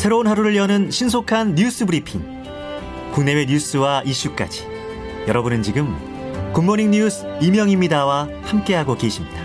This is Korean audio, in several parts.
새로운 하루를 여는 신속한 뉴스 브리핑. 국내외 뉴스와 이슈까지. 여러분은 지금 굿모닝 뉴스 이명입니다와 함께하고 계십니다.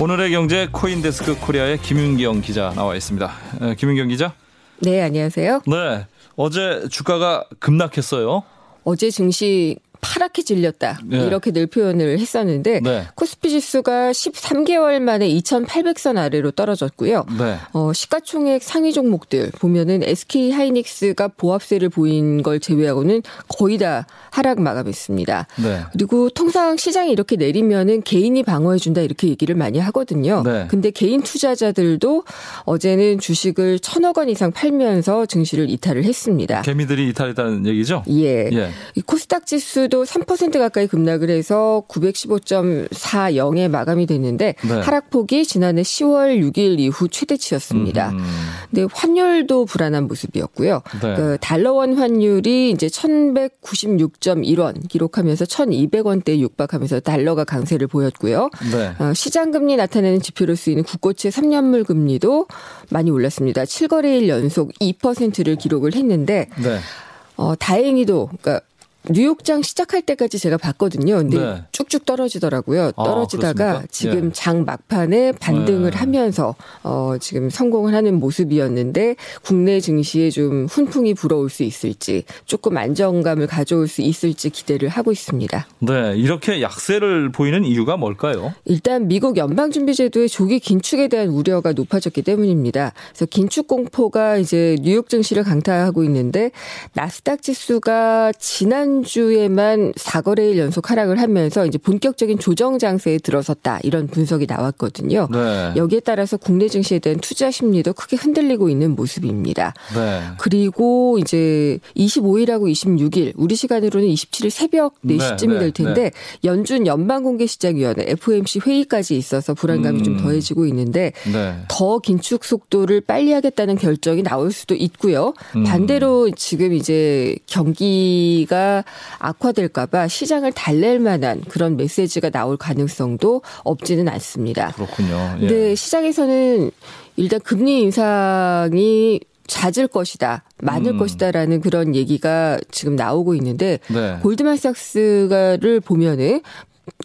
오늘의 경제 코인데스크 코리아의 김윤경 기자 나와 있습니다. 김윤경 기자. 네, 안녕하세요. 네. 어제 주가가 급락했어요. 어제 증시 파랗게 질렸다. 네. 이렇게 늘 표현을 했었는데 네. 코스피 지수가 13개월 만에 2,800선 아래로 떨어졌고요. 네. 어, 시가총액 상위 종목들 보면은 SK 하이닉스가 보합세를 보인 걸 제외하고는 거의 다 하락 마감했습니다. 네. 그리고 통상 시장이 이렇게 내리면은 개인이 방어해 준다 이렇게 얘기를 많이 하거든요. 네. 근데 개인 투자자들도 어제는 주식을 천억 원 이상 팔면서 증시를 이탈을 했습니다. 개미들이 이탈했다는 얘기죠? 예. 예. 이 코스닥 지수도 오늘도 3% 가까이 급락을 해서 915.40에 마감이 됐는데 네. 하락폭이 지난해 10월 6일 이후 최대치였습니다. 음. 근데 환율도 불안한 모습이었고요. 네. 그 달러원 환율이 이제 1,196.1원 기록하면서 1,200원대에 육박하면서 달러가 강세를 보였고요. 네. 어, 시장 금리 나타내는 지표로 쓰이는 국고채 3년물 금리도 많이 올랐습니다. 7거래일 연속 2%를 기록을 했는데 네. 어, 다행히도 그러니까 뉴욕장 시작할 때까지 제가 봤거든요. 근데 네. 쭉쭉 떨어지더라고요. 아, 떨어지다가 아, 지금 예. 장 막판에 반등을 네. 하면서 어 지금 성공을 하는 모습이었는데 국내 증시에 좀 훈풍이 불어올 수 있을지 조금 안정감을 가져올 수 있을지 기대를 하고 있습니다. 네, 이렇게 약세를 보이는 이유가 뭘까요? 일단 미국 연방준비제도의 조기 긴축에 대한 우려가 높아졌기 때문입니다. 그래서 긴축 공포가 이제 뉴욕 증시를 강타하고 있는데 나스닥 지수가 지난 지난주에만 4거래일 연속 하락을 하면서 이제 본격적인 조정 장세에 들어섰다 이런 분석이 나왔거든요. 네. 여기에 따라서 국내 증시에 대한 투자 심리도 크게 흔들리고 있는 모습입니다. 네. 그리고 이제 25일하고 26일 우리 시간으로는 27일 새벽 4시쯤이 네. 될 텐데 네. 연준 연방 공개 시장 위원회 FOMC 회의까지 있어서 불안감이 음. 좀 더해지고 있는데 네. 더 긴축 속도를 빨리 하겠다는 결정이 나올 수도 있고요. 음. 반대로 지금 이제 경기가 악화될까봐 시장을 달랠 만한 그런 메시지가 나올 가능성도 없지는 않습니다. 그렇군요. 예. 근데 시장에서는 일단 금리 인상이 잦을 것이다, 많을 음. 것이다라는 그런 얘기가 지금 나오고 있는데 네. 골드만삭스가를 보면은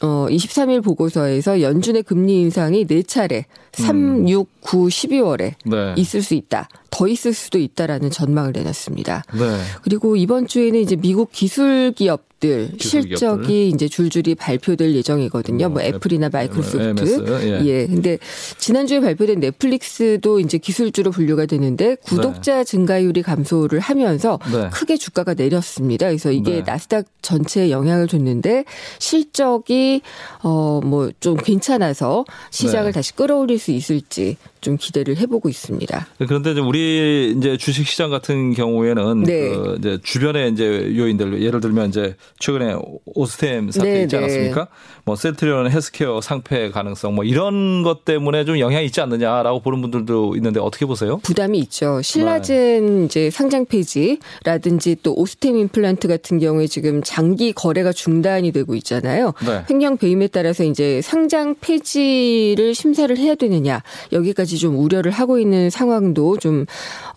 어 23일 보고서에서 연준의 금리 인상이 4차례 3, 6, 9, 12월에 네. 있을 수 있다. 더 있을 수도 있다라는 전망을 내놨습니다. 네. 그리고 이번 주에는 이제 미국 기술 기업 기업들 실적이 이제 줄줄이 발표될 예정이거든요. 뭐, 뭐 애플이나 마이크로소프트. 예. 예. 근데 지난주에 발표된 넷플릭스도 이제 기술주로 분류가 되는데 구독자 네. 증가율이 감소를 하면서 네. 크게 주가가 내렸습니다. 그래서 이게 네. 나스닥 전체에 영향을 줬는데 실적이 어 뭐 좀 괜찮아서 시장을 네. 다시 끌어올릴 수 있을지 좀 기대를 해보고 있습니다. 그런데 이제 우리 이제 주식 시장 같은 경우에는 네. 그 이제 주변에 이제 요인들 예를 들면 이제 최근에 오스템 사태 네, 있지 네. 않았습니까? 네. 뭐 셀트리온 헬스케어 상패 가능성 뭐 이런 것 때문에 좀 영향이 있지 않느냐라고 보는 분들도 있는데 어떻게 보세요? 부담이 있죠. 신라젠 네. 이제 상장 폐지라든지 또 오스템 임플란트 같은 경우에 지금 장기 거래가 중단이 되고 있잖아요. 네. 횡령 배임에 따라서 이제 상장 폐지를 심사를 해야 되느냐 여기까지 좀 우려를 하고 있는 상황도 좀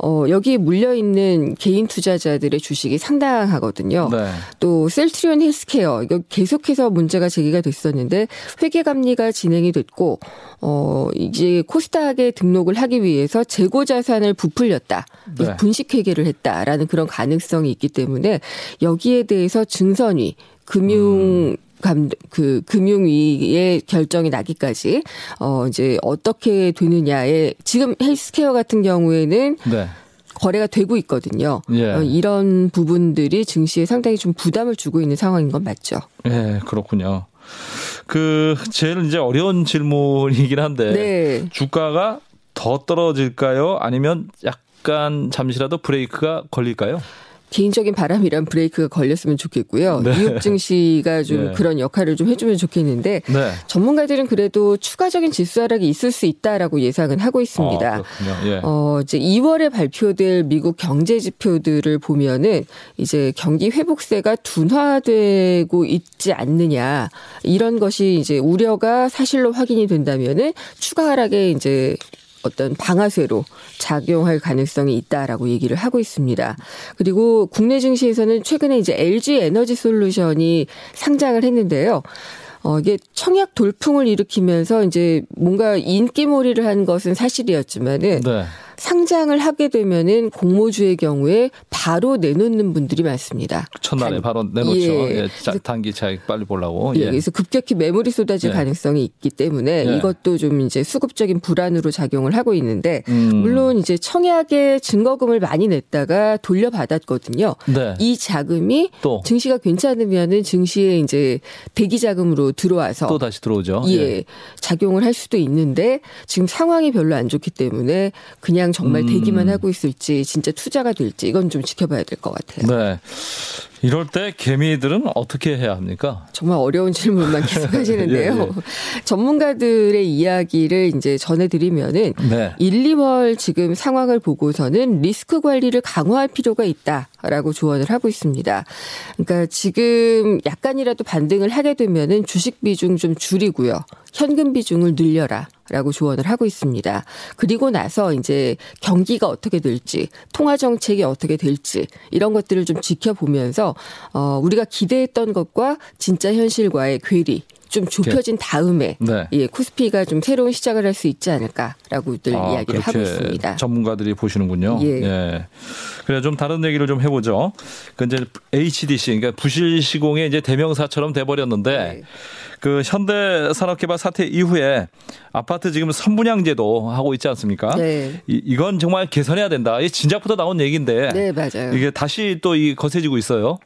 어, 여기에 물려 있는 개인 투자자들의 주식이 상당하거든요. 네. 또 셀트리온 헬스케어 이거 계속해서 문제가 제기가 됐었는데 회계 감리가 진행이 됐고 어 이제 코스닥에 등록을 하기 위해서 재고 자산을 부풀렸다. 네. 분식 회계를 했다라는 그런 가능성이 있기 때문에 여기에 대해서 증선위 금융 음. 감, 그, 금융위의 결정이 나기까지, 어, 이제 어떻게 되느냐에, 지금 헬스케어 같은 경우에는, 네. 거래가 되고 있거든요. 예. 어, 이런 부분들이 증시에 상당히 좀 부담을 주고 있는 상황인 건 맞죠. 예, 그렇군요. 그 제일 이제 어려운 질문이긴 한데 네. 주가가 더 떨어질까요? 아니면 약간 잠시라도 브레이크가 걸릴까요? 개인적인 바람이란 브레이크가 걸렸으면 좋겠고요. 네. 뉴욕 증시가 좀 네. 그런 역할을 좀 해주면 좋겠는데 네. 전문가들은 그래도 추가적인 지수 하락이 있을 수 있다라고 예상은 하고 있습니다. 아, 예. 어, 이제 2월에 발표될 미국 경제 지표들을 보면은 이제 경기 회복세가 둔화되고 있지 않느냐 이런 것이 이제 우려가 사실로 확인이 된다면은 추가 하락에 이제 어떤 방아쇠로 작용할 가능성이 있다라고 얘기를 하고 있습니다. 그리고 국내 증시에서는 최근에 이제 LG 에너지 솔루션이 상장을 했는데요. 어, 이게 청약 돌풍을 일으키면서 이제 뭔가 인기몰이를 한 것은 사실이었지만은 네. 상장을 하게 되면은 공모주의 경우에 바로 내놓는 분들이 많습니다. 첫날에 단, 바로 내놓죠. 예. 예. 단기 차익 빨리 보려고. 예. 예. 그래서 급격히 매물이 쏟아질 예. 가능성이 있기 때문에 예. 이것도 좀 이제 수급적인 불안으로 작용을 하고 있는데 음. 물론 이제 청약에 증거금을 많이 냈다가 돌려받았거든요. 네. 이 자금이 또. 증시가 괜찮으면은 증시에 이제 대기 자금으로 들어와서 또 다시 들어오죠. 예. 예. 작용을 할 수도 있는데 지금 상황이 별로 안 좋기 때문에 그냥 정말 음. 대기만 하고 있을지 진짜 투자가 될지 이건 좀 지켜봐야 될 것 같아요. 네. 이럴 때 개미들은 어떻게 해야 합니까? 정말 어려운 질문만 계속 하시는데요. 예, 예. 전문가들의 이야기를 이제 전해드리면은 네. 1, 2월 지금 상황을 보고서는 리스크 관리를 강화할 필요가 있다라고 조언을 하고 있습니다. 그러니까 지금 약간이라도 반등을 하게 되면은 주식 비중 좀 줄이고요. 현금 비중을 늘려라. 라고 조언을 하고 있습니다. 그리고 나서 이제 경기가 어떻게 될지, 통화 정책이 어떻게 될지, 이런 것들을 좀 지켜보면서, 어, 우리가 기대했던 것과 진짜 현실과의 괴리, 좀 좁혀진 다음에 네. 예, 코스피가 좀 새로운 시작을 할 수 있지 않을까라고들 아, 이야기를 하고 있습니다. 전문가들이 보시는군요. 예. 예. 그래 좀 다른 얘기를 좀 해보죠. 그 이제 HDC 그러니까 부실 시공의 이제 대명사처럼 돼버렸는데 네. 그 현대 산업개발 사태 이후에 아파트 지금 선분양제도 하고 있지 않습니까? 네. 이, 이건 정말 개선해야 된다. 이 진작부터 나온 얘기인데. 네 맞아요. 이게 다시 또 이 거세지고 있어요.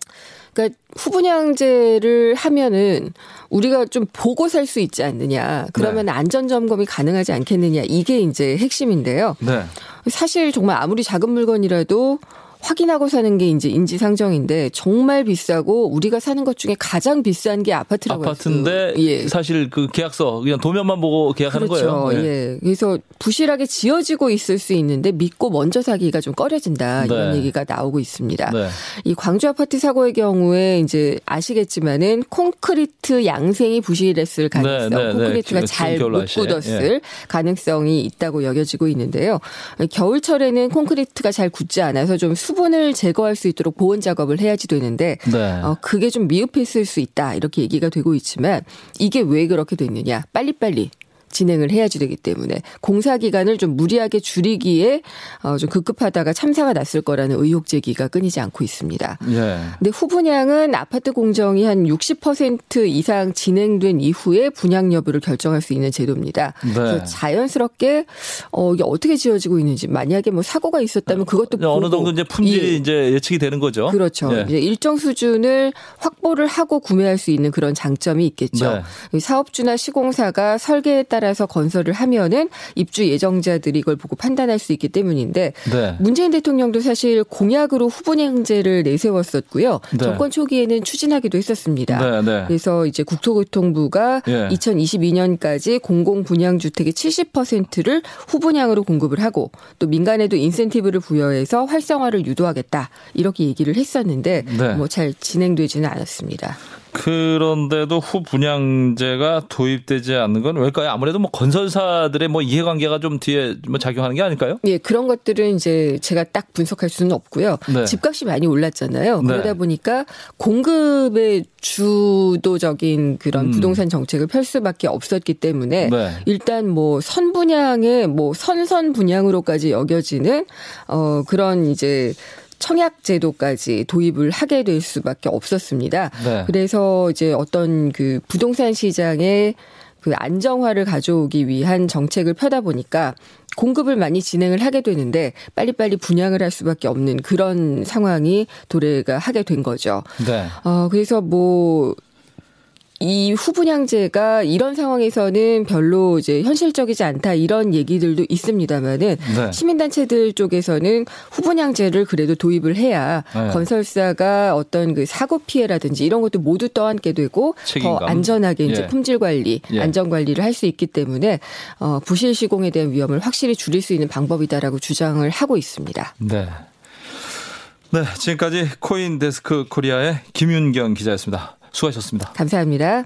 그러니까 후분양제를 하면은 우리가 좀 보고 살 수 있지 않느냐. 그러면 네. 안전 점검이 가능하지 않겠느냐. 이게 이제 핵심인데요. 네. 사실 정말 아무리 작은 물건이라도 확인하고 사는 게 이제 인지상정인데 정말 비싸고 우리가 사는 것 중에 가장 비싼 게 아파트라고 아파트인데 예. 사실 그 계약서 그냥 도면만 보고 계약하는 그렇죠. 거예요. 예. 예. 그래서 부실하게 지어지고 있을 수 있는데 믿고 먼저 사기가 좀 꺼려진다 이런 네. 얘기가 나오고 있습니다. 네. 이 광주 아파트 사고의 경우에 이제 아시겠지만은 콘크리트 양생이 부실했을 가능성, 네, 네, 네. 콘크리트가 잘 못 굳었을 예. 가능성이 있다고 여겨지고 있는데요. 겨울철에는 콘크리트가 잘 굳지 않아서 좀 수분을 제거할 수 있도록 보온 작업을 해야지 되는데 네. 어, 그게 좀 미흡했을 수 있다 이렇게 얘기가 되고 있지만 이게 왜 그렇게 됐느냐 빨리빨리 진행을 해야지 되기 때문에 공사 기간을 좀 무리하게 줄이기에 어, 좀 급급하다가 참사가 났을 거라는 의혹 제기가 끊이지 않고 있습니다. 예. 근데 후분양은 아파트 공정이 한 60% 이상 진행된 이후에 분양 여부를 결정할 수 있는 제도입니다. 네. 그래서 자연스럽게 어, 이게 어떻게 지어지고 있는지 만약에 뭐 사고가 있었다면 그것도 어느 보고 정도 이제 품질이 예. 이제 예측이 되는 거죠. 그렇죠. 예. 이제 일정 수준을 확보를 하고 구매할 수 있는 그런 장점이 있겠죠. 네. 사업주나 시공사가 설계에 따라 따라서 건설을 하면은 입주 예정자들이 이걸 보고 판단할 수 있기 때문인데 네. 문재인 대통령도 사실 공약으로 후분양제를 내세웠었고요. 네. 정권 초기에는 추진하기도 했었습니다. 네, 네. 그래서 이제 국토교통부가 예. 2022년까지 공공 분양 주택의 70%를 후분양으로 공급을 하고 또 민간에도 인센티브를 부여해서 활성화를 유도하겠다 이렇게 얘기를 했었는데 네. 뭐잘 진행되지는 않았습니다. 그런데도 후 분양제가 도입되지 않는 건 왜일까요? 아무래도 뭐 건설사들의 뭐 이해관계가 좀 뒤에 뭐 작용하는 게 아닐까요? 예, 그런 것들은 이제 제가 딱 분석할 수는 없고요. 네. 집값이 많이 올랐잖아요. 네. 그러다 보니까 공급의 주도적인 그런 음. 부동산 정책을 펼 수밖에 없었기 때문에 네. 일단 뭐 선분양의 뭐 선선 분양으로까지 여겨지는 어 그런 이제 청약 제도까지 도입을 하게 될 수밖에 없었습니다. 네. 그래서 이제 어떤 그 부동산 시장의 그 안정화를 가져오기 위한 정책을 펴다 보니까 공급을 많이 진행을 하게 되는데 빨리빨리 분양을 할 수밖에 없는 그런 상황이 도래가 하게 된 거죠. 네. 어, 그래서 뭐 이 후분양제가 이런 상황에서는 별로 이제 현실적이지 않다 이런 얘기들도 있습니다만은 네. 시민단체들 쪽에서는 후분양제를 그래도 도입을 해야 네. 건설사가 어떤 그 사고 피해라든지 이런 것도 모두 떠안게 되고 책임감. 더 안전하게 이제 예. 품질 관리, 예. 안전 관리를 할 수 있기 때문에 어, 부실 시공에 대한 위험을 확실히 줄일 수 있는 방법이다라고 주장을 하고 있습니다. 네. 네, 지금까지 코인 데스크 코리아의 김윤경 기자였습니다. 수고하셨습니다. 감사합니다.